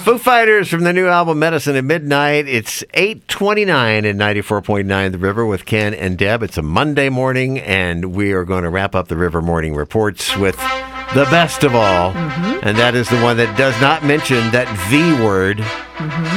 Foo Fighters from the new album Medicine at Midnight. It's 829 and 94.9 The River with Ken and Deb. It's a Monday morning, and we are going to wrap up the River Morning Reports with the best of all. Mm-hmm. And that is the one that does not mention that V word,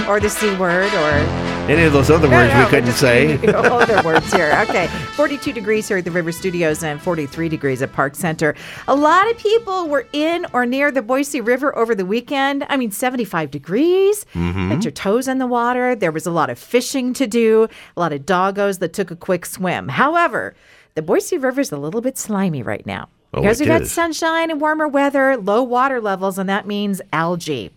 or the C word, or any of those other No, words no, we couldn't say. Other words here. Okay. 42 degrees here at the River Studios and 43 degrees at Park Center. A lot of people were in or near the Boise River over the weekend. I mean, 75 degrees. Mm-hmm. Had your toes in the water. There was a lot of fishing to do, a lot of doggos that took a quick swim. However, the Boise River is a little bit slimy right now. Oh, Because we've is. sunshine and warmer weather, low water levels, and that means algae.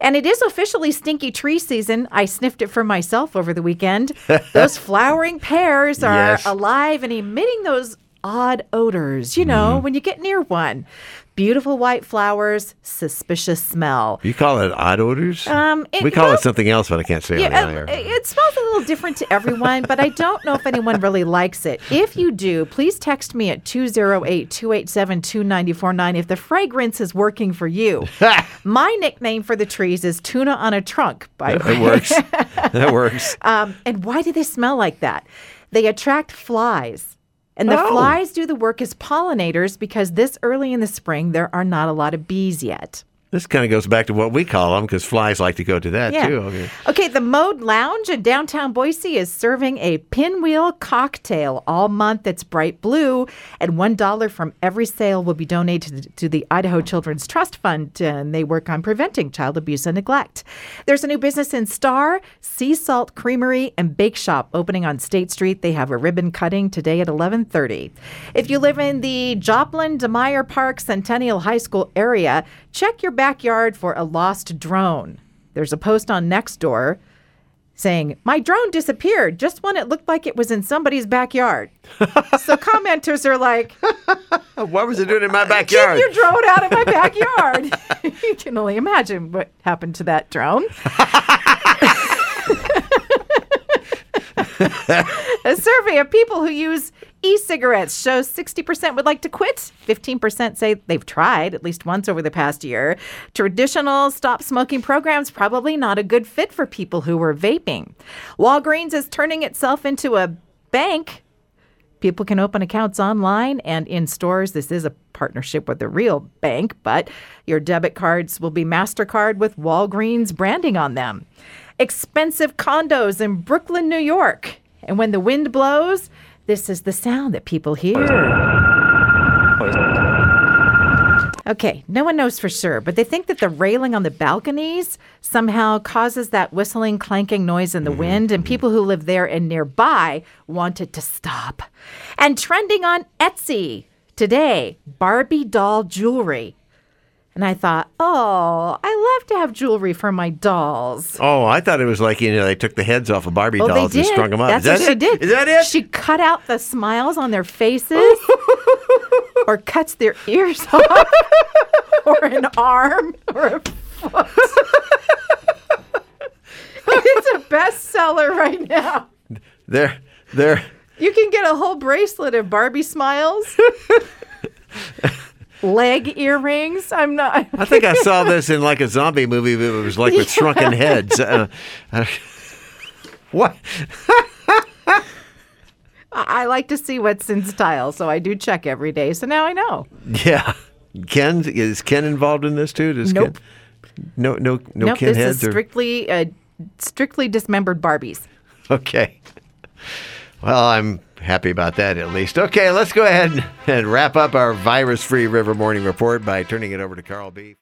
And it is officially stinky tree season. I sniffed it for myself over the weekend. Those flowering pears are Yes. alive and emitting those odd odors, you know, when you get near one. Beautiful white flowers, suspicious smell. You call it odd odors? Um, it- we call well- it something else, but I can't say on the Yeah, air. uh, it smells little different to everyone, but I don't know if anyone really likes it. If you do, please text me at 208 287 2949 if the fragrance is working for you. My nickname for the trees is tuna on a trunk, by the way. It works. that works. Um, and why do they smell like that? They attract flies. And the Oh. flies do the work as pollinators because this early in the spring, there are not a lot of bees yet. This kind of goes back to what we call them because flies like to go to that Yeah. too. Okay. Okay, the Mode Lounge in downtown Boise is serving a pinwheel cocktail all month that's bright blue, and $1 from every sale will be donated to the Idaho Children's Trust Fund, and they work on preventing child abuse and neglect. There's a new business in Star, Sea Salt Creamery and Bake Shop opening on State Street. They have a ribbon cutting today at 11:30. If you live in the Joplin, DeMeyer Park, Centennial High School area, check your backyard for a lost drone. There's a post on Nextdoor saying, My drone disappeared just when it looked like it was in somebody's backyard. so commenters are like, What was it doing in my backyard? your drone out of my backyard. you can only imagine what happened to that drone. A survey of people who use e cigarettes shows 60% would like to quit. 15% say they've tried at least once over the past year. Traditional stop smoking programs probably not a good fit for people who were vaping. Walgreens is turning itself into a bank. People can open accounts online and in stores. This is a partnership with a real bank, but your debit cards will be MasterCard with Walgreens branding on them. Expensive condos in Brooklyn, New York. And when the wind blows, this is the sound that people hear. Okay, no one knows for sure, but they think that the railing on the balconies somehow causes that whistling, clanking noise in the mm-hmm. wind, and mm-hmm. people who live there and nearby want it to stop. And trending on Etsy today, Barbie doll jewelry. And I thought, oh, I love to have jewelry for my dolls. Oh, I thought it was like you know they took the heads off of Barbie Oh, dolls and strung them up. That's Is that what she it? did. Is that it? She cut out the smiles on their faces, or cuts their ears off, or an arm, or a foot. it's a bestseller right now. They're they're You can get a whole bracelet of Barbie smiles, leg earrings. I'm not. I think I saw this in like a zombie movie, but it was like with shrunken heads. Uh, what? I like to see what's in style, so I do check every day. So now I know. Yeah, Ken is Ken involved in this too? Does Nope. Ken, no, no, no. nope, Ken this heads is or strictly uh, strictly dismembered Barbies. okay. Well, I'm happy about that at least. Okay, let's go ahead and wrap up our virus-free River Morning Report by turning it over to Carl B.